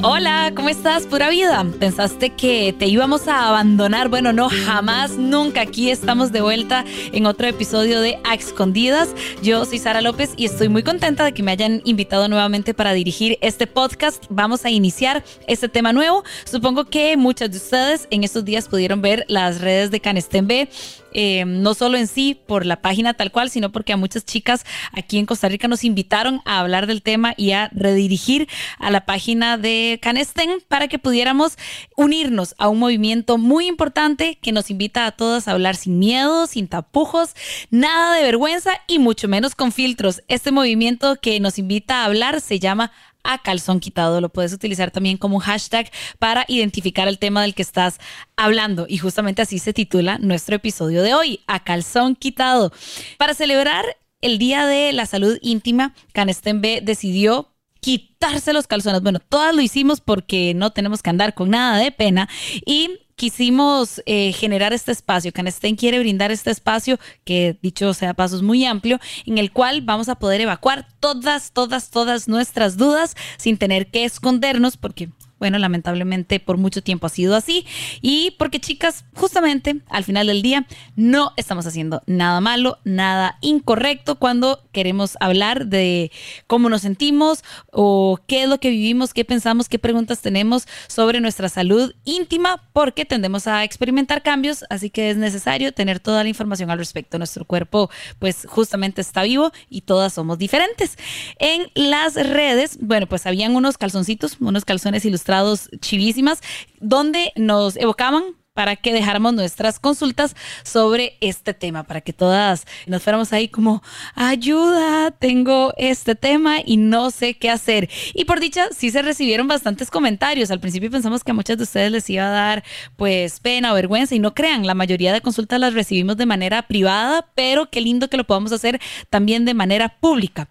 Hola, ¿cómo estás? Pura vida. ¿Pensaste que te íbamos a abandonar? Bueno, no, jamás, nunca. Aquí estamos de vuelta en otro episodio de A Escondidas. Yo soy Sara López y estoy muy contenta de que me hayan invitado nuevamente para dirigir este podcast. Vamos a iniciar este tema nuevo. Supongo que muchas de ustedes en estos días pudieron ver las redes de Canestén B eh, no solo en sí por la página tal cual, sino porque a muchas chicas aquí en Costa Rica nos invitaron a hablar del tema y a redirigir a la página de Canestén para que pudiéramos unirnos a un movimiento muy importante que nos invita a todas a hablar sin miedo, sin tapujos, nada de vergüenza y mucho menos con filtros. Este movimiento que nos invita a hablar se llama a calzón quitado. Lo puedes utilizar también como hashtag para identificar el tema del que estás hablando. Y justamente así se titula nuestro episodio de hoy, a calzón quitado. Para celebrar el Día de la Salud Íntima, Canestén B decidió quitarse los calzones. Bueno, todas lo hicimos porque no tenemos que andar con nada de pena y quisimos eh, generar este espacio. Canestén quiere brindar este espacio que, dicho sea paso, es muy amplio, en el cual vamos a poder evacuar todas, todas, todas nuestras dudas sin tener que escondernos, porque bueno, lamentablemente por mucho tiempo ha sido así. Y porque chicas, justamente al final del día no estamos haciendo nada malo, nada incorrecto cuando queremos hablar de cómo nos sentimos o qué es lo que vivimos, qué pensamos, qué preguntas tenemos sobre nuestra salud íntima, porque tendemos a experimentar cambios, así que es necesario tener toda la información al respecto. Nuestro cuerpo pues justamente está vivo y todas somos diferentes. En las redes, bueno, pues habían unos calzoncitos, unos calzones ilustrados chivísimas, donde nos evocaban para que dejáramos nuestras consultas sobre este tema, para que todas nos fuéramos ahí como, ayuda, tengo este tema y no sé qué hacer. Y por dicha, sí se recibieron bastantes comentarios. Al principio pensamos que a muchas de ustedes les iba a dar pues pena o vergüenza y no crean, la mayoría de consultas las recibimos de manera privada, pero qué lindo que lo podamos hacer también de manera pública.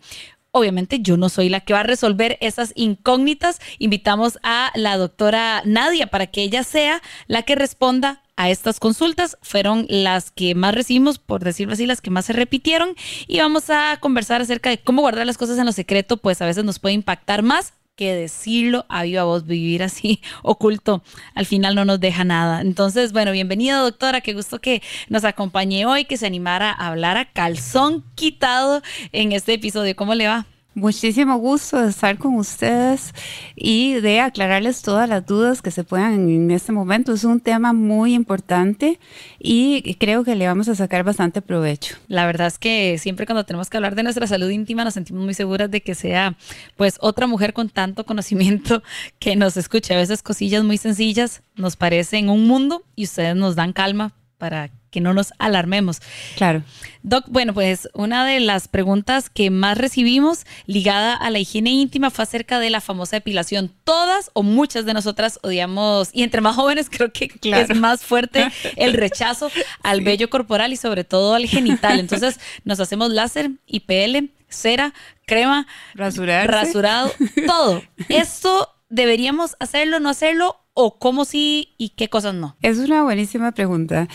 Obviamente yo no soy la que va a resolver esas incógnitas. Invitamos a la doctora Nadia para que ella sea la que responda a estas consultas. Fueron las que más recibimos, por decirlo así, las que más se repitieron. Y vamos a conversar acerca de cómo guardar las cosas en lo secreto, pues a veces nos puede impactar más que decirlo a viva voz, vivir así oculto, al final no nos deja nada. Entonces, bueno, bienvenida doctora, qué gusto que nos acompañe hoy, que se animara a hablar a calzón quitado en este episodio. ¿Cómo le va? Muchísimo gusto de estar con ustedes y de aclararles todas las dudas que se puedan en este momento. Es un tema muy importante y creo que le vamos a sacar bastante provecho. La verdad es que siempre cuando tenemos que hablar de nuestra salud íntima nos sentimos muy seguras de que sea pues otra mujer con tanto conocimiento que nos escuche. A veces cosillas muy sencillas nos parecen un mundo y ustedes nos dan calma para que no nos alarmemos. Claro. Doc, bueno, pues una de las preguntas que más recibimos ligada a la higiene íntima fue acerca de la famosa depilación. Todas o muchas de nosotras odiamos, y entre más jóvenes creo que es más fuerte el rechazo al vello corporal y sobre todo al genital. Entonces nos hacemos láser, IPL, cera, crema, rasurado, todo. ¿Esto deberíamos hacerlo, no hacerlo? O cómo sí y qué cosas no? Es una buenísima pregunta.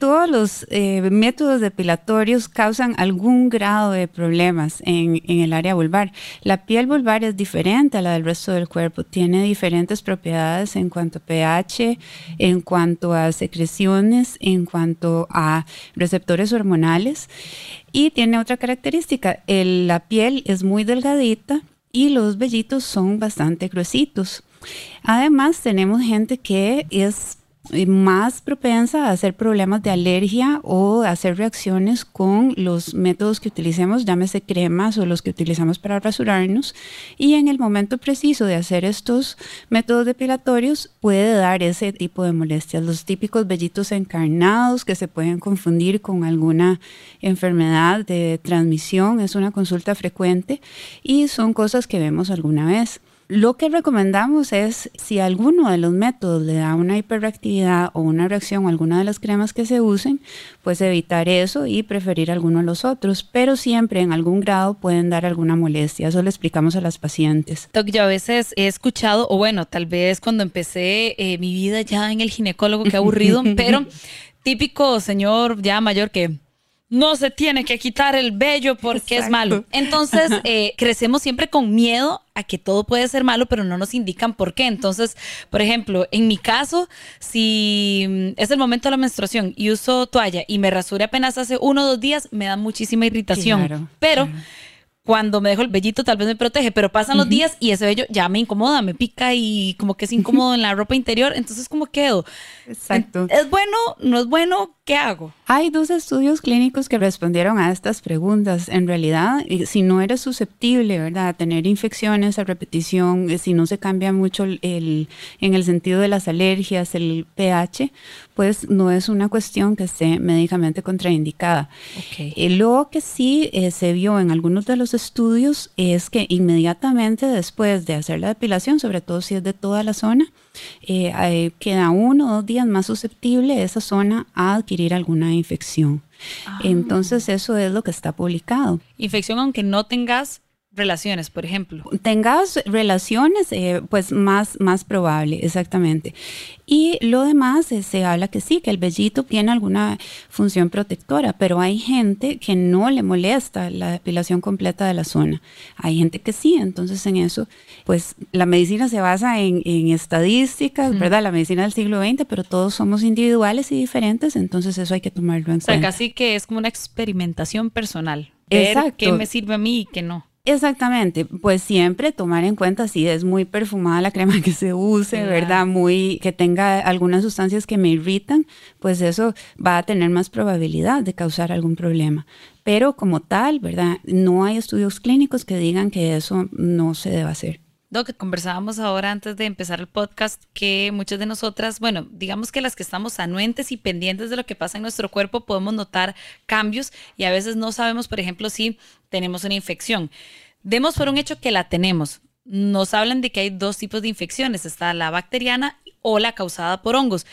Todos los eh, métodos depilatorios causan algún grado de problemas en, en, el área vulvar. La piel vulvar es diferente a la del resto del cuerpo, tiene diferentes propiedades en cuanto a pH, en cuanto a secreciones, en cuanto a receptores hormonales y tiene otra característica, la piel es muy delgadita y los vellitos son bastante gruesitos. Además, tenemos gente que es eh, más propensa a hacer problemas de alergia o hacer reacciones con los métodos que utilicemos, llámese cremas o los que utilizamos para rasurarnos. Y en el momento preciso de hacer estos métodos depilatorios puede dar ese tipo de molestias. Los típicos vellitos encarnados que se pueden confundir con alguna enfermedad de transmisión es una consulta frecuente y son cosas que vemos alguna vez. Lo que recomendamos es si alguno de los métodos le da una hiperreactividad o una reacción a alguna de las cremas que se usen, pues evitar eso y preferir alguno de los otros, pero siempre en algún grado pueden dar alguna molestia. Eso le explicamos a las pacientes. Doc, yo a veces he escuchado, o bueno, tal vez cuando empecé eh, mi vida ya en el ginecólogo, qué aburrido, pero típico señor ya mayor que no se tiene que quitar el vello porque es malo. Entonces, eh, crecemos siempre con miedo a que todo puede ser malo, pero no nos indican por qué. Entonces, por ejemplo, en mi caso, si mm, es el momento de la menstruación y uso toalla y me rasuré apenas hace uno o dos días, me da muchísima irritación. pero cuando me dejo el vellito tal vez me protege, pero pasan los días y ese vello ya me incomoda, me pica y como que es incómodo en la ropa interior, entonces como quedo. Exacto. ¿Es bueno? ¿No es bueno? ¿Qué hago? Hay dos estudios clínicos que respondieron a estas preguntas. En realidad, si no eres susceptible, ¿verdad?, a tener infecciones a repetición, eh, si no se cambia mucho el, en el sentido de las alergias, el pH, pues no es una cuestión que esté médicamente contraindicada. Okay. Eh, lo que sí eh, se vio en algunos de los estudios es que inmediatamente después de hacer la depilación, sobre todo si es de toda la zona, eh, queda uno o dos días más susceptible esa zona a adquirir alguna infección. Ah. Entonces eso es lo que está publicado. Infección aunque no tengas relaciones, por ejemplo. Tengas relaciones, eh, pues más, más probable, exactamente. Y lo demás eh, se habla que sí, que el vellito tiene alguna función protectora, pero hay gente que no le molesta la depilación completa de la zona. Hay gente que sí, entonces en eso, pues la medicina se basa en, estadísticas, ¿verdad? La medicina del siglo XX, pero todos somos individuales y diferentes, entonces eso hay que tomarlo en cuenta. O sea, casi que es como una experimentación personal. Ver Exacto. qué me sirve a mí y qué no. Exactamente, pues siempre tomar en cuenta si es muy perfumada la crema que se use, ¿verdad? Muy que tenga algunas sustancias que me irritan, pues eso va a tener más probabilidad de causar algún problema. Pero como tal, ¿verdad? No hay estudios clínicos que digan que eso no se debe hacer. Doc, conversábamos ahora antes de empezar el podcast que muchas de nosotras, bueno, digamos que las que estamos anuentes y pendientes de lo que pasa en nuestro cuerpo podemos notar cambios y a veces no sabemos, por ejemplo, si tenemos una infección. Demos por un hecho que la tenemos. Nos hablan de que hay dos tipos de infecciones, está la bacteriana o la causada por hongos.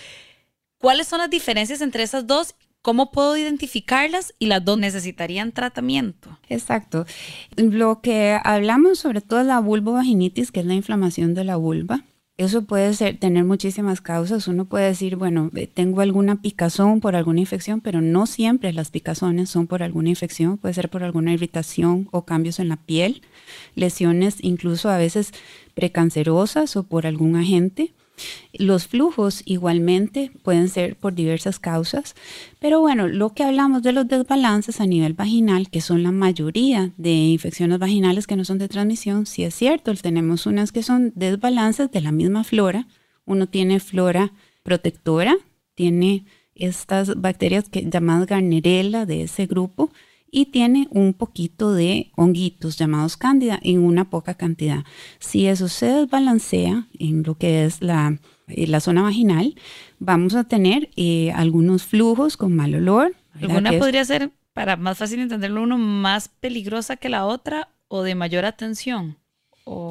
¿Cuáles son las diferencias entre esas dos? ¿Cómo puedo identificarlas y las dos necesitarían tratamiento? Exacto. Lo que hablamos sobre todo es la vulvovaginitis, que es la inflamación de la vulva. Eso puede ser, tener muchísimas causas. Uno puede decir, bueno, eh, tengo alguna picazón por alguna infección, pero no siempre las picazones son por alguna infección. Puede ser por alguna irritación o cambios en la piel, lesiones incluso a veces precancerosas o por algún agente. Los flujos igualmente pueden ser por diversas causas, pero bueno, lo que hablamos de los desbalances a nivel vaginal, que son la mayoría de infecciones vaginales que no son de transmisión, sí es cierto, tenemos unas que son desbalances de la misma flora. Uno tiene flora protectora, tiene estas bacterias que, llamadas Garnerella de ese grupo, y tiene un poquito de honguitos llamados cándida en una poca cantidad. Si eso se desbalancea en lo que es la, eh, la zona vaginal, vamos a tener eh, algunos flujos con mal olor. ¿Alguna podría ser, para más fácil entenderlo uno, más peligrosa que la otra o de mayor atención?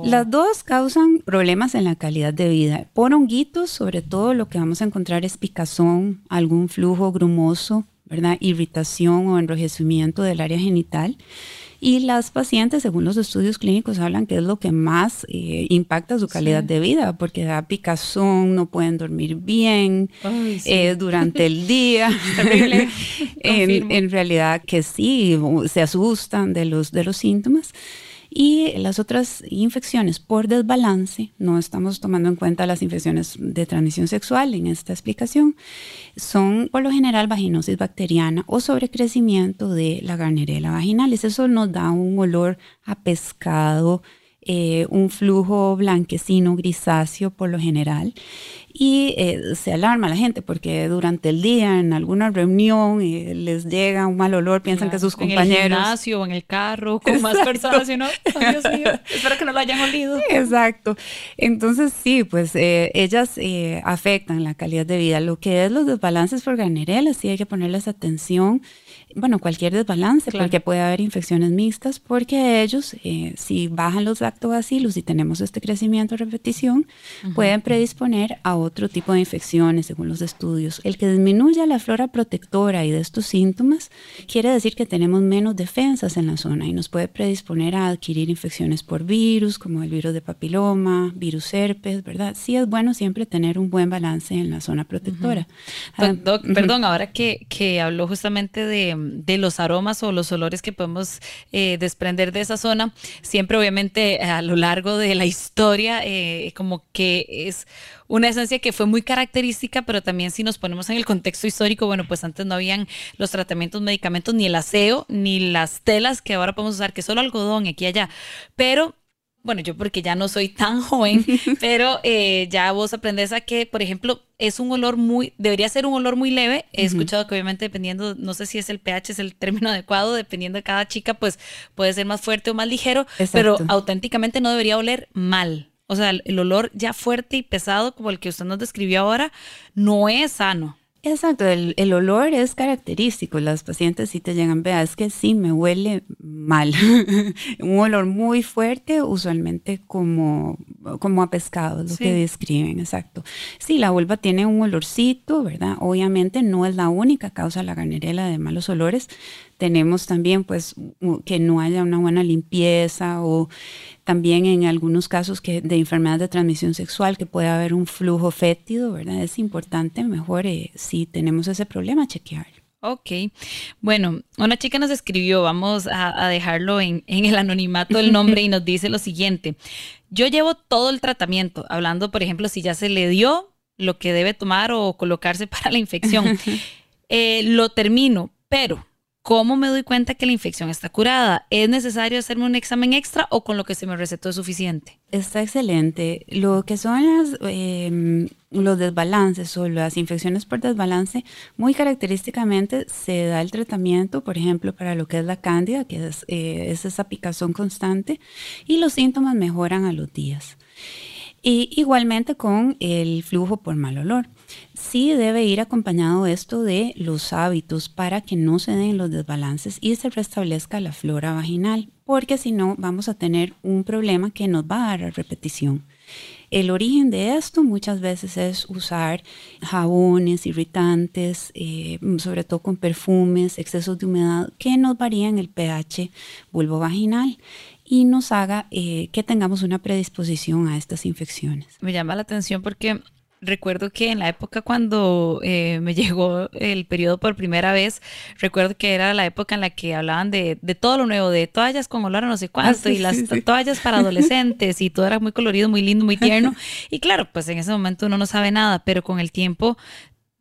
Las dos causan problemas en la calidad de vida. Por honguitos, sobre todo lo que vamos a encontrar es picazón, algún flujo grumoso, ¿verdad? Irritación o enrojecimiento del área genital. Y las pacientes, según los estudios clínicos, hablan que es lo que más eh, impacta su calidad de vida, porque da picazón, no pueden dormir bien eh, durante el día. en, en, realidad que sí, se asustan de los, de los síntomas. Y las otras infecciones por desbalance, no estamos tomando en cuenta las infecciones de transmisión sexual en esta explicación, son por lo general vaginosis bacteriana o sobrecrecimiento de la garnerela vaginalis. Eso nos da un olor a pescado, eh, un flujo blanquecino grisáceo por lo general y eh, se alarma la gente porque durante el día en alguna reunión eh, les llega un mal olor, piensan que sus compañeros... En el gimnasio en el carro con más personas y no, Dios mío, espero que no lo hayan olido. Exacto. Entonces sí, pues eh, ellas afectan la calidad de vida. Lo que es los desbalances por ganerela, sí hay que ponerles atención bueno, cualquier desbalance, porque puede haber infecciones mixtas, porque ellos, eh, si bajan los lactobacilos y tenemos este crecimiento repetición, pueden predisponer a otro tipo de infecciones, según los estudios. El que disminuya la flora protectora y de estos síntomas quiere decir que tenemos menos defensas en la zona y nos puede predisponer a adquirir infecciones por virus, como el virus de papiloma, virus herpes, ¿verdad? Sí es bueno siempre tener un buen balance en la zona protectora. Ah, perdón, ahora que, que habló justamente de de los aromas o los olores que podemos eh, desprender de esa zona. Siempre, obviamente, a lo largo de la historia, eh, como que es una esencia que fue muy característica, pero también si nos ponemos en el contexto histórico, bueno, pues antes no habían los tratamientos, medicamentos, ni el aseo, ni las telas que ahora podemos usar, que solo algodón aquí y allá. Pero bueno, yo porque ya no soy tan joven, pero eh, ya vos aprendes a que, por ejemplo, es un olor muy, debería ser un olor muy leve. He escuchado que obviamente dependiendo, no sé si es el pH, es el término adecuado, dependiendo de cada chica, pues puede ser más fuerte o más ligero, pero auténticamente no debería oler mal. O sea, el olor ya fuerte y pesado como el que usted nos describió ahora no es sano. Exacto, el, olor es característico. Las pacientes sí te llegan, vea, es que sí, me huele mal. un olor muy fuerte, usualmente como, como a pescado, lo que describen, exacto. Sí, la vulva tiene un olorcito, ¿verdad? Obviamente no es la única causa de la garnerela de malos olores, tenemos también pues que no haya una buena limpieza o también en algunos casos que de enfermedad de transmisión sexual que puede haber un flujo fétido, ¿verdad? Es importante mejor eh, si tenemos ese problema chequear. Ok, bueno, una chica nos escribió, vamos a, dejarlo en, en, el anonimato el nombre y nos dice lo siguiente, yo llevo todo el tratamiento, hablando por ejemplo si ya se le dio lo que debe tomar o colocarse para la infección, eh, lo termino, pero ¿Cómo me doy cuenta que la infección está curada? ¿Es necesario hacerme un examen extra o con lo que se me recetó es suficiente? Está excelente. Lo que son em, los desbalances o las infecciones por desbalance, muy característicamente se da el tratamiento, por ejemplo, para lo que es la cándida, que es, eh, es esa picazón constante, y los síntomas mejoran a los días. Y igualmente con el flujo por mal olor. Sí debe ir acompañado esto de los hábitos para que no se den los desbalances y se restablezca la flora vaginal, porque si no vamos a tener un problema que nos va a dar repetición. El origen de esto muchas veces es usar jabones irritantes, eh, sobre todo con perfumes, excesos de humedad que nos varían el pH vulvovaginal y nos haga eh, que tengamos una predisposición a estas infecciones. Me llama la atención porque recuerdo que en la época cuando eh, me llegó el periodo por primera vez, recuerdo que era la época en la que hablaban de, de todo lo nuevo, de toallas con olor a no sé cuánto, ah, y las toallas para adolescentes, y todo era muy colorido, muy lindo, muy tierno. Y claro, pues en ese momento uno no sabe nada, pero con el tiempo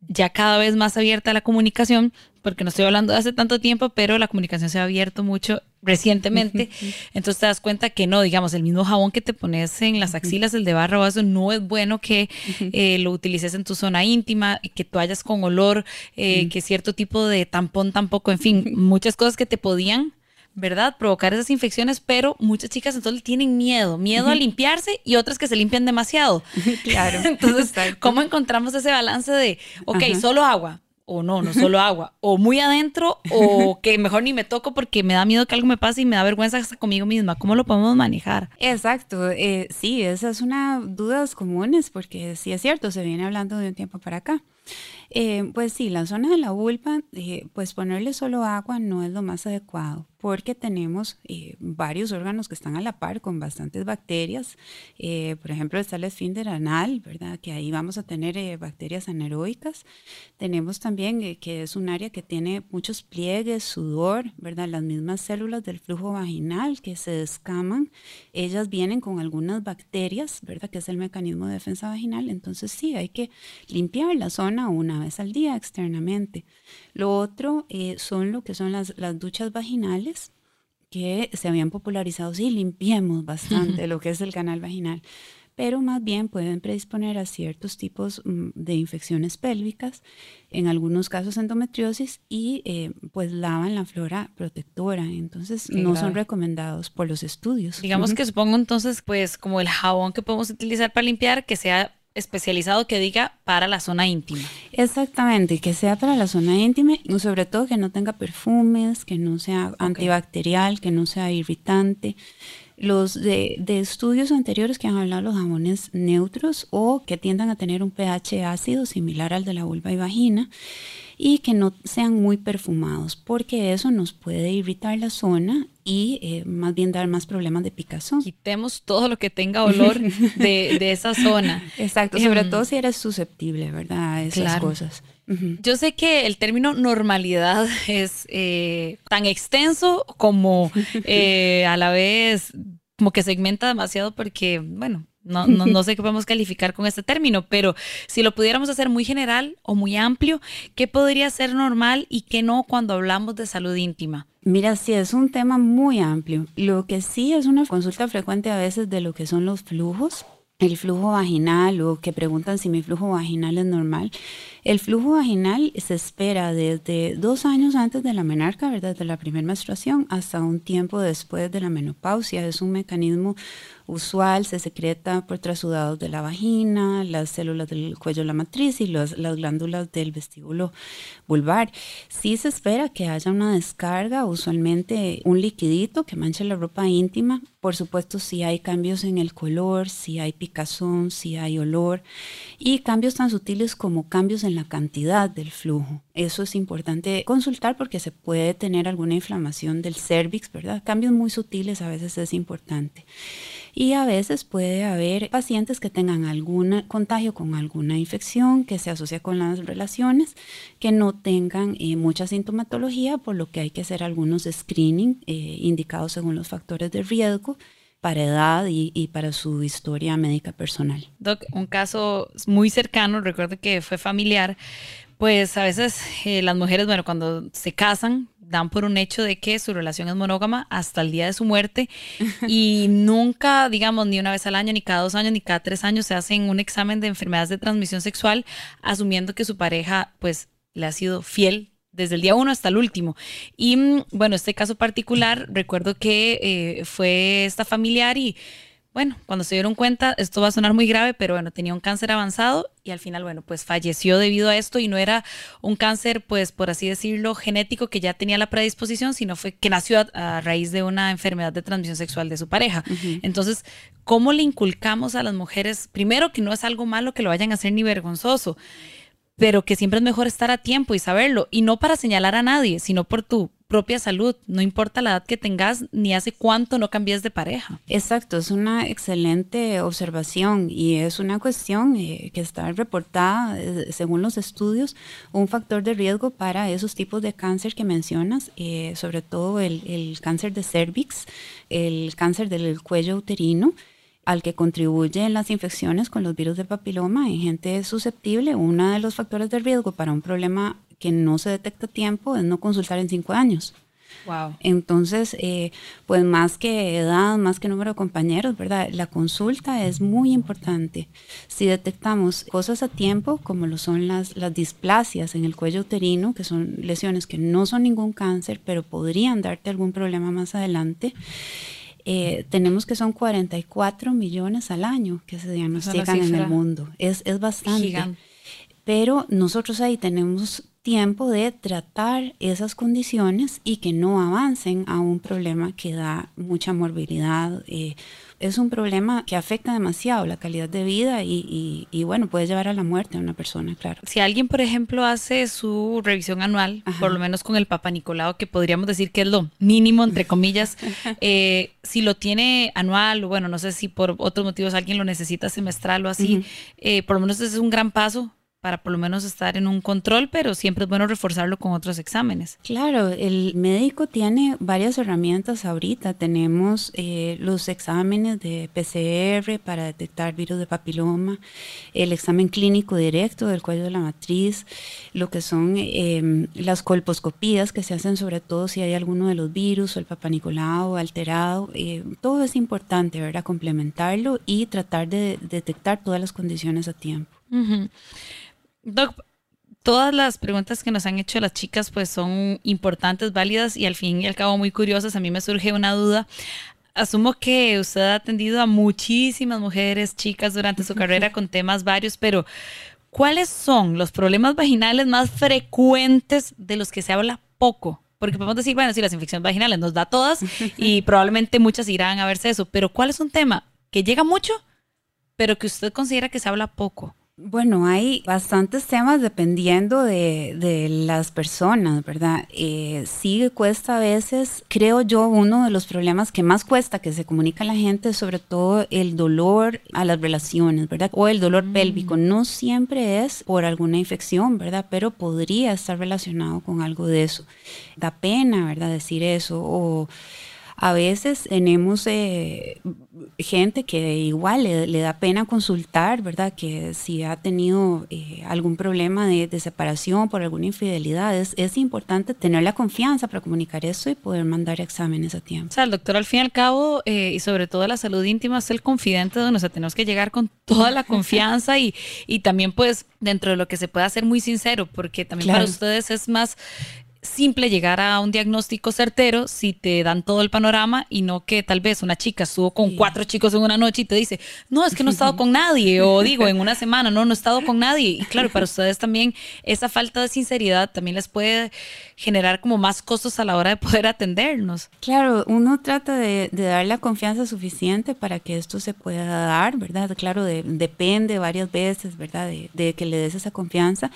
ya cada vez más abierta la comunicación, porque no estoy hablando de hace tanto tiempo, pero la comunicación se ha abierto mucho recientemente. Entonces te das cuenta que no, digamos, el mismo jabón que te pones en las axilas, el de barra o eso, no es bueno que eh, lo utilices en tu zona íntima, que toallas con olor, eh, que cierto tipo de tampón tampoco, en fin, muchas cosas que te podían ¿verdad? Provocar esas infecciones, pero muchas chicas entonces tienen miedo, miedo a limpiarse y otras que se limpian demasiado. Claro. entonces, ¿cómo encontramos ese balance de, ok, solo agua? O no, no solo agua, o muy adentro, o que mejor ni me toco porque me da miedo que algo me pase y me da vergüenza hasta conmigo misma. ¿Cómo lo podemos manejar? Exacto, eh, sí, esas son unas dudas comunes porque sí es cierto, se viene hablando de un tiempo para acá. Eh, pues sí, la zona de la vulva, eh, pues ponerle solo agua no es lo más adecuado porque tenemos eh, varios órganos que están a la par con bastantes bacterias. por ejemplo, está el esfínter anal, ¿verdad? Que ahí vamos a tener bacterias anaeróbicas. Tenemos también que es un área que tiene muchos pliegues, sudor, ¿verdad? Las mismas células del flujo vaginal que se descaman, ellas vienen con algunas bacterias, ¿verdad? Que es el mecanismo de defensa vaginal. Entonces sí, hay que limpiar la zona una vez al día externamente. Lo otro eh, son lo que son las, las, duchas vaginales que se habían popularizado. Sí, limpiemos bastante lo que es el canal vaginal, pero más bien pueden predisponer a ciertos tipos mm, de infecciones pélvicas, en algunos casos endometriosis y eh, pues lavan la flora protectora. Entonces no son recomendados por los estudios. Digamos que supongo entonces pues como el jabón que podemos utilizar para limpiar que sea especializado que diga para la zona íntima. Exactamente, que sea para la zona íntima y sobre todo que no tenga perfumes, que no sea antibacterial, que no sea irritante. Los de, de, estudios anteriores que han hablado los jabones neutros o que tiendan a tener un pH ácido similar al de la vulva y vagina y que no sean muy perfumados, porque eso nos puede irritar la zona y eh, más bien dar más problemas de picazón. Quitemos todo lo que tenga olor de, de esa zona. Exacto, sobre em, todo si eres susceptible, ¿verdad? A esas cosas. Yo sé que el término normalidad es eh, tan extenso como eh, a la vez como que segmenta demasiado porque, bueno, no, no, no, sé qué podemos calificar con este término, pero si lo pudiéramos hacer muy general o muy amplio, ¿qué podría ser normal y qué no cuando hablamos de salud íntima? Mira, sí, es un tema muy amplio. Lo que sí es una consulta frecuente a veces de lo que son los flujos, el flujo vaginal o que preguntan si mi flujo vaginal es normal. El flujo vaginal se espera desde dos años antes de la menarca, ¿verdad? De la primera menstruación hasta un tiempo después de la menopausia. Es un mecanismo usual, se secreta por trasudados de la vagina, las células del cuello de la matriz y las glándulas del vestíbulo vulvar. Sí se espera que haya una descarga, usualmente un liquidito que manche la ropa íntima. Por supuesto, si hay cambios en el color, si hay picazón, si hay olor y cambios tan sutiles como cambios en la cantidad del flujo. Eso es importante consultar porque se puede tener alguna inflamación del cervix, ¿verdad? Cambios muy sutiles a veces es importante. Y a veces puede haber pacientes que tengan algún contagio con alguna infección que se asocia con las relaciones, que no tengan eh, mucha sintomatología, por lo que hay que hacer algunos screening eh, indicados según los factores de riesgo para edad y, para su historia médica personal. Doc, un caso muy cercano, recuerdo que fue familiar, pues a veces eh, las mujeres, bueno, cuando se casan, dan por un hecho de que su relación es monógama hasta el día de su muerte y nunca, digamos, ni una vez al año, ni cada dos años, ni cada tres años se hacen un examen de enfermedades de transmisión sexual, asumiendo que su pareja, pues, le ha sido fiel desde el día uno hasta el último. Y mm, bueno, este caso particular, recuerdo que eh, fue esta familiar y bueno, cuando se dieron cuenta, esto va a sonar muy grave, pero bueno, tenía un cáncer avanzado y al final, bueno, pues falleció debido a esto y no era un cáncer, pues por así decirlo, genético que ya tenía la predisposición, sino fue que nació a, raíz de una enfermedad de transmisión sexual de su pareja. Entonces, ¿cómo le inculcamos a las mujeres, primero, que no es algo malo que lo vayan a hacer ni vergonzoso? Pero que siempre es mejor estar a tiempo y saberlo, y no para señalar a nadie, sino por tu propia salud, no importa la edad que tengas ni hace cuánto no cambies de pareja. Exacto, es una excelente observación y es una cuestión eh, que está reportada eh, según los estudios, un factor de riesgo para esos tipos de cáncer que mencionas, eh, sobre todo el, el cáncer de cervix, el cáncer del cuello uterino, al que contribuyen las infecciones con los virus de papiloma en gente susceptible. Uno de los factores de riesgo para un problema que no se detecta a tiempo es no consultar en cinco años. Wow. Entonces, eh, pues más que edad, más que número de compañeros, ¿verdad? La consulta es muy importante. Si detectamos cosas a tiempo, como lo son las, las displasias en el cuello uterino, que son lesiones que no son ningún cáncer, pero podrían darte algún problema más adelante, eh, tenemos que son 44 millones al año que se diagnostican en el mundo. Es, es bastante. Pero nosotros ahí tenemos tiempo de tratar esas condiciones y que no avancen a un problema que da mucha morbilidad. Eh, es un problema que afecta demasiado la calidad de vida y, bueno, puede llevar a la muerte a una persona, claro. Si alguien, por ejemplo, hace su revisión anual, por lo menos con el Papa Nicolau, que podríamos decir que es lo mínimo, entre comillas, eh, si lo tiene anual, o bueno, no sé si por otros motivos alguien lo necesita semestral o así, eh, por lo menos ese es un gran paso para por lo menos estar en un control, pero siempre es bueno reforzarlo con otros exámenes. Claro, el médico tiene varias herramientas ahorita. Tenemos eh, los exámenes de PCR para detectar virus de papiloma, el examen clínico directo del cuello de la matriz, lo que son em, las colposcopías que se hacen sobre todo si hay alguno de los virus o el papanicolao alterado. Eh, todo es importante, ¿verdad? Complementarlo y tratar de detectar todas las condiciones a tiempo. Doc, todas las preguntas que nos han hecho las chicas pues son importantes, válidas y al fin y al cabo muy curiosas. A mí me surge una duda. Asumo que usted ha atendido a muchísimas mujeres, chicas durante su carrera con temas varios, pero ¿cuáles son los problemas vaginales más frecuentes de los que se habla poco? Porque podemos decir, bueno, si las infecciones vaginales nos da todas y probablemente muchas irán a verse eso, pero ¿cuál es un tema que llega mucho, pero que usted considera que se habla poco? Bueno, hay bastantes temas dependiendo de, las personas, ¿verdad? Eh, sí cuesta a veces, creo yo, uno de los problemas que más cuesta que se comunica a la gente es sobre todo el dolor a las relaciones, ¿verdad? O el dolor mm. pélvico. No siempre es por alguna infección, ¿verdad? Pero podría estar relacionado con algo de eso. Da pena, ¿verdad? Decir eso. O a veces tenemos eh, gente que igual le, da pena consultar, ¿verdad? Que si ha tenido eh, algún problema de, separación por alguna infidelidad, es, importante tener la confianza para comunicar eso y poder mandar exámenes a tiempo. O sea, el doctor al fin y al cabo, eh, y sobre todo la salud íntima, es el confidente de nosotros. Tenemos que llegar con toda la confianza y, y también pues dentro de lo que se pueda ser muy sincero, porque también para ustedes es más simple llegar a un diagnóstico certero si te dan todo el panorama y no que tal vez una chica estuvo con cuatro chicos en una noche y te dice, no, es que no he estado con nadie, o digo, en una semana, no, no he estado con nadie. Y claro, para ustedes también esa falta de sinceridad también les puede generar como más costos a la hora de poder atendernos. Claro, uno trata de, dar la confianza suficiente para que esto se pueda dar, ¿verdad? Claro, depende varias veces, ¿verdad? De, que le des esa confianza.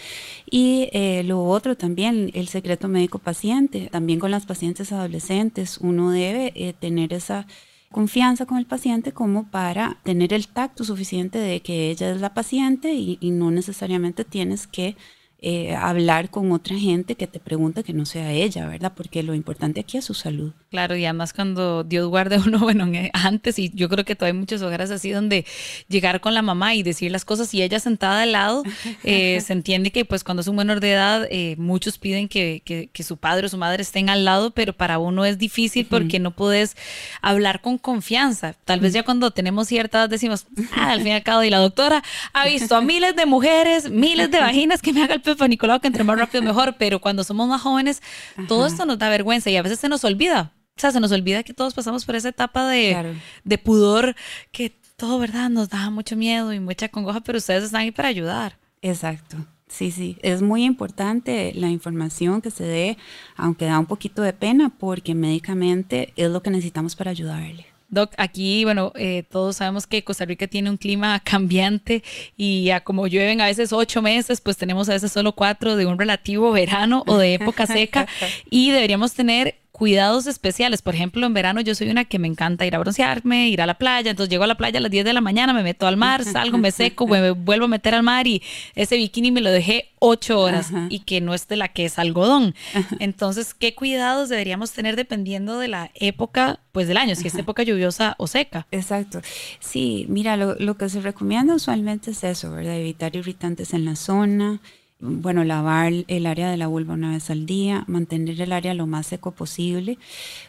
Y eh, lo otro también, el secreto médico-paciente, también con las pacientes adolescentes, uno debe eh, tener esa confianza con el paciente como para tener el tacto suficiente de que ella es la paciente y no necesariamente tienes que eh, hablar con otra gente que te pregunta que no sea ella, ¿verdad? Porque lo importante aquí es su salud. Claro, y además cuando Dios guarde uno, bueno, antes, y yo creo que todavía hay muchos hogares así donde llegar con la mamá y decir las cosas y ella sentada al lado, eh, se entiende que pues cuando es un menor de edad, eh, muchos piden que, que, su padre o su madre estén al lado, pero para uno es difícil porque no puedes hablar con confianza. Tal vez ya cuando tenemos cierta edad decimos, ah, al fin y al cabo, y la doctora ha visto a miles de mujeres, miles de vaginas que me haga el para Nicolau que entre más rápido mejor, pero cuando somos más jóvenes, todo esto nos da vergüenza y a veces se nos olvida. O sea, se nos olvida que todos pasamos por esa etapa de, de pudor, que todo, ¿verdad? Nos da mucho miedo y mucha congoja, pero ustedes están ahí para ayudar. Exacto. Sí, sí, es muy importante la información que se dé, aunque da un poquito de pena, porque médicamente es lo que necesitamos para ayudarle. Doc, aquí, bueno, eh, todos sabemos que Costa Rica tiene un clima cambiante y ya como llueven a veces ocho meses, pues tenemos a veces solo cuatro de un relativo verano o de época seca y deberíamos tener cuidados especiales. Por ejemplo, en verano yo soy una que me encanta ir a broncearme, ir a la playa. Entonces llego a la playa a las 10 de la mañana, me meto al mar, salgo, me seco, me vuelvo a meter al mar y ese bikini me lo dejé ocho horas y que no es de la que es algodón. Entonces, ¿qué cuidados deberíamos tener dependiendo de la época pues del año, si es época lluviosa o seca? Exacto. Sí, mira, lo, lo que se recomienda usualmente es eso, ¿verdad? Evitar irritantes en la zona bueno, lavar el área de la vulva una vez al día, mantener el área lo más seco posible.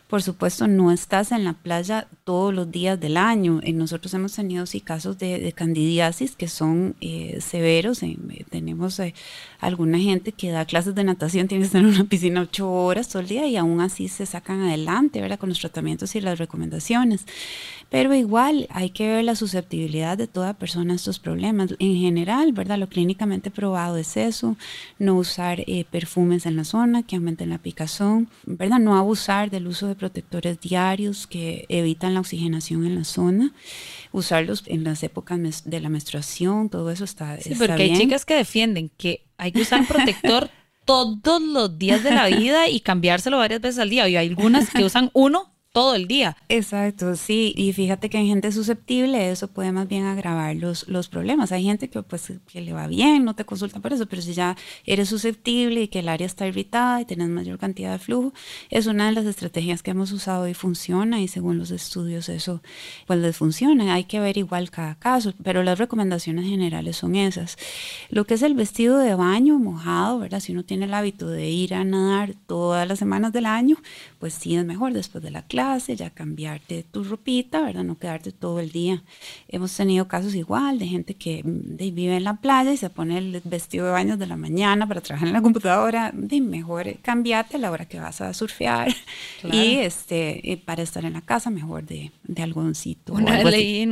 Por supuesto, no estás en la playa todos los días del año. Eh, nosotros hemos tenido sí casos de, candidiasis que son eh, severos. Eh, tenemos alguna gente que da clases de natación, tiene que estar en una piscina ocho horas todo el día y aún así se sacan adelante, ¿verdad? Con los tratamientos y las recomendaciones. Pero igual hay que ver la susceptibilidad de toda persona a estos problemas. En general, ¿verdad? Lo clínicamente probado es eso, no usar eh, perfumes en la zona que aumenten la picazón, ¿verdad? No abusar del uso de protectores diarios que evitan la oxigenación en la zona, usarlos en las épocas de la menstruación, todo eso está, sí, porque hay chicas que defienden que hay que usar protector todos los días de la vida y cambiárselo varias veces al día. Y hay algunas que usan uno todo el día. Exacto, sí. Y fíjate que hay gente susceptible, eso puede más bien agravar los, los problemas. Hay gente que pues que le va bien, no te consulta por eso, pero si ya eres susceptible y que el área está irritada y tienes mayor cantidad de flujo, es una de las estrategias que hemos usado y funciona y según los estudios eso pues les funciona. Hay que ver igual cada caso, pero las recomendaciones generales son esas. Lo que es el vestido de baño mojado, ¿verdad? Si uno tiene el hábito de ir a nadar todas las semanas del año, pues sí es mejor después de la clase ya cambiarte tu ropita, ¿verdad? No quedarte todo el día. Hemos tenido casos igual de gente que mm, vive en la playa y se pone el vestido de baño de la mañana para trabajar en la computadora. De mejor cambiarte a la hora que vas a surfear y este para estar en la casa mejor de, de algodoncito. Una leí,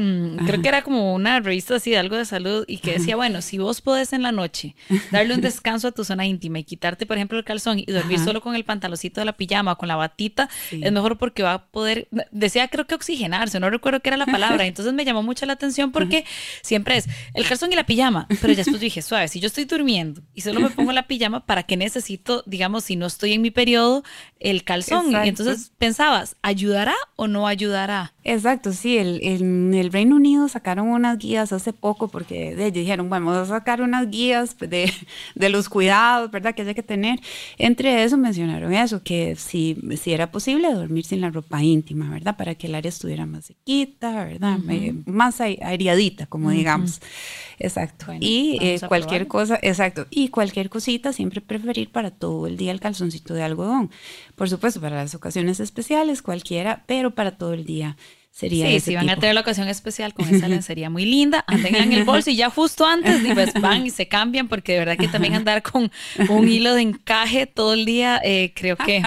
creo que era como una revista así de algo de salud y que decía, bueno, si vos podés en la noche darle un descanso a tu zona íntima y quitarte, por ejemplo, el calzón y dormir solo con el pantaloncito de la pijama o con la batita, es mejor porque va a poder, decía creo que oxigenarse, no recuerdo qué era la palabra, entonces me llamó mucho la atención porque siempre es el calzón y la pijama, pero ya después dije, suave, si yo estoy durmiendo y solo me pongo la pijama, ¿para qué necesito, digamos, si no estoy en mi periodo, el calzón? Y entonces pensabas, ¿ayudará o no ayudará? Exacto, sí, el, en el Reino Unido sacaron unas guías hace poco porque de, dijeron, bueno, vamos a sacar unas guías de, de los cuidados, ¿verdad? Que hay que tener. Entre eso mencionaron eso, que si, si era posible dormir sin la ropa íntima, ¿verdad? Para que el área estuviera más sequita, ¿verdad? Eh, más aireadita, como digamos. Exacto. y eh, cualquier cosa, exacto. Y cualquier cosita siempre preferir para todo el día el calzoncito de algodón. Por supuesto, para las ocasiones especiales, cualquiera, pero para todo el día sería sí, si van a tener la ocasión especial con esa lencería muy linda, anden en el bolso y ya justo antes pues van y se cambian porque de verdad que también andar con un hilo de encaje todo el día, eh, creo que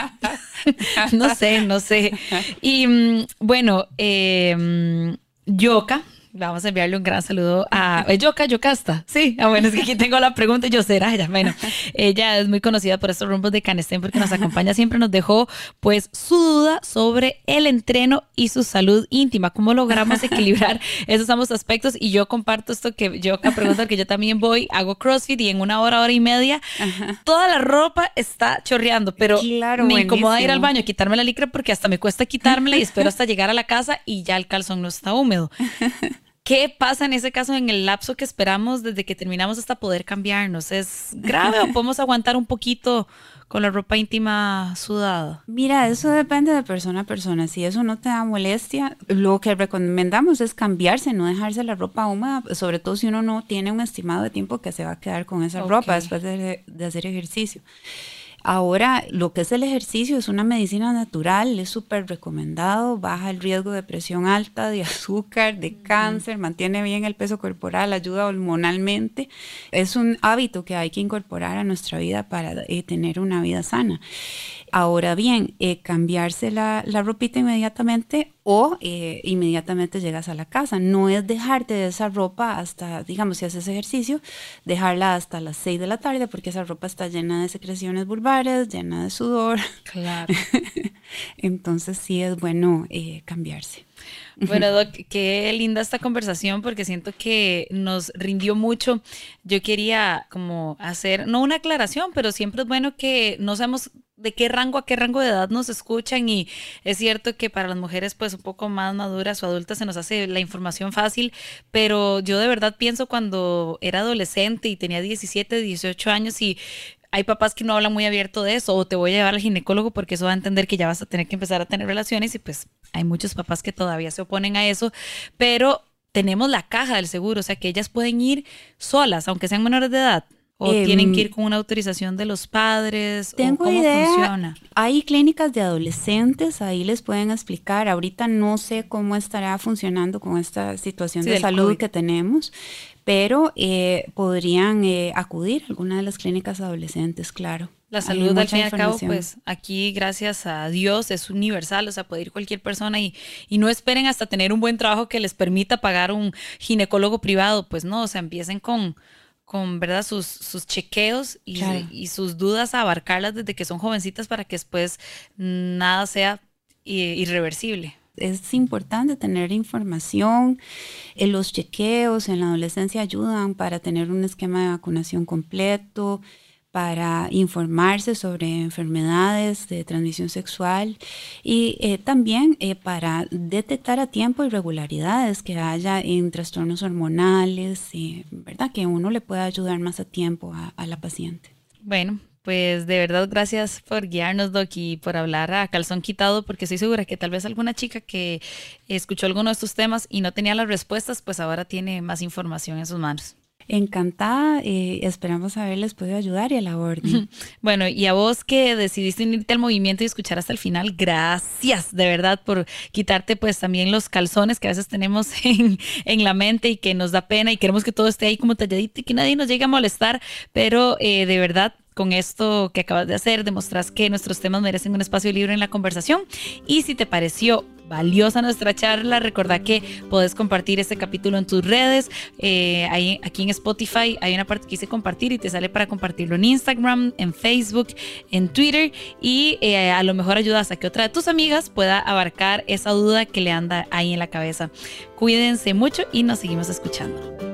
no sé, no sé. Y mm, bueno, eh, mm, Yoka, Vamos a enviarle un gran saludo a Yoka Yocasta. Sí, ah, bueno, es que aquí tengo la pregunta y yo será ella. Bueno, ella es muy conocida por estos rumbos de Canestén porque nos acompaña siempre, nos dejó pues su duda sobre el entreno y su salud íntima, cómo logramos equilibrar esos ambos aspectos y yo comparto esto que Yoka pregunta que yo también voy, hago CrossFit y en una hora, hora y media, toda la ropa está chorreando, pero me incomoda ir al baño, quitarme la licra porque hasta me cuesta quitármela y espero hasta llegar a la casa y ya el calzón no está húmedo. ¿Qué pasa en ese caso en el lapso que esperamos desde que terminamos hasta poder cambiarnos? ¿Es grave o podemos aguantar un poquito con la ropa íntima sudada? Mira, eso depende de persona a persona. Si eso no te da molestia, lo que recomendamos es cambiarse, no dejarse la ropa húmeda, sobre todo si uno no tiene un estimado de tiempo que se va a quedar con esa ropa después de, de hacer ejercicio. Ahora, lo que es el ejercicio es una medicina natural, es súper recomendado, baja el riesgo de presión alta, de azúcar, de cáncer, mantiene bien el peso corporal, ayuda hormonalmente. Es un hábito que hay que incorporar a nuestra vida para eh, tener una vida sana. Ahora bien, eh, cambiarse la, la, ropita inmediatamente o eh, inmediatamente llegas a la casa. No es dejarte de esa ropa hasta, digamos, si haces ejercicio, dejarla hasta las 6 de la tarde porque esa ropa está llena de secreciones vulvares, llena de sudor. Claro. Entonces sí es bueno eh, cambiarse. Bueno, Doc, qué linda esta conversación porque siento que nos rindió mucho. Yo quería como hacer, no una aclaración, pero siempre es bueno que no seamos de qué rango a qué rango de edad nos escuchan y es cierto que para las mujeres pues un poco más maduras o adultas se nos hace la información fácil, pero yo de verdad pienso cuando era adolescente y tenía 17, 18 años y hay papás que no hablan muy abierto de eso o te voy a llevar al ginecólogo porque eso va a entender que ya vas a tener que empezar a tener relaciones y pues hay muchos papás que todavía se oponen a eso, pero tenemos la caja del seguro, o sea que ellas pueden ir solas, aunque sean menores de edad. ¿O tienen que ir em, con una autorización de los padres? Tengo ¿o ¿Cómo idea. funciona? Hay clínicas de adolescentes, ahí les pueden explicar. Ahorita no sé cómo estará funcionando con esta situación de salud que tenemos, pero eh, podrían eh, acudir a alguna de las clínicas adolescentes, claro. La salud, al fin y al cabo, pues aquí, gracias a Dios, es universal, o sea, puede ir cualquier persona y, y no esperen hasta tener un buen trabajo que les permita pagar un ginecólogo privado, pues no, o sea, empiecen con con ¿verdad? Sus, sus chequeos y, y, sus dudas a abarcarlas desde que son jovencitas para que después nada sea irreversible. Es importante tener información. En los chequeos en la adolescencia ayudan para tener un esquema de vacunación completo para informarse sobre enfermedades de transmisión sexual y eh, también eh, para detectar a tiempo irregularidades que haya en trastornos hormonales, ¿verdad? Que uno le pueda ayudar más a tiempo a, a, la paciente. Bueno. Pues de verdad, gracias por guiarnos, Doc, y por hablar a calzón quitado, porque estoy segura que tal vez alguna chica que escuchó alguno de estos temas y no tenía las respuestas, pues ahora tiene más información en sus manos. Encantada, eh, esperamos haberles podido ayudar y a la. Bueno, y a vos que decidiste unirte al movimiento y escuchar hasta el final, gracias de verdad por quitarte pues también los calzones que a veces tenemos en, en la mente y que nos da pena y queremos que todo esté ahí como talladito y que nadie nos llegue a molestar, pero eh, de verdad con esto que acabas de hacer, demostras que nuestros temas merecen un espacio libre en la conversación. Y si te pareció valiosa nuestra charla. Recordá que podés compartir este capítulo en tus redes. Eh, ahí, aquí en Spotify hay una parte que dice compartir y te sale para compartirlo en Instagram, en Facebook, en Twitter y eh, a lo mejor ayudas a que otra de tus amigas pueda abarcar esa duda que le anda ahí en la cabeza. Cuídense mucho y nos seguimos escuchando.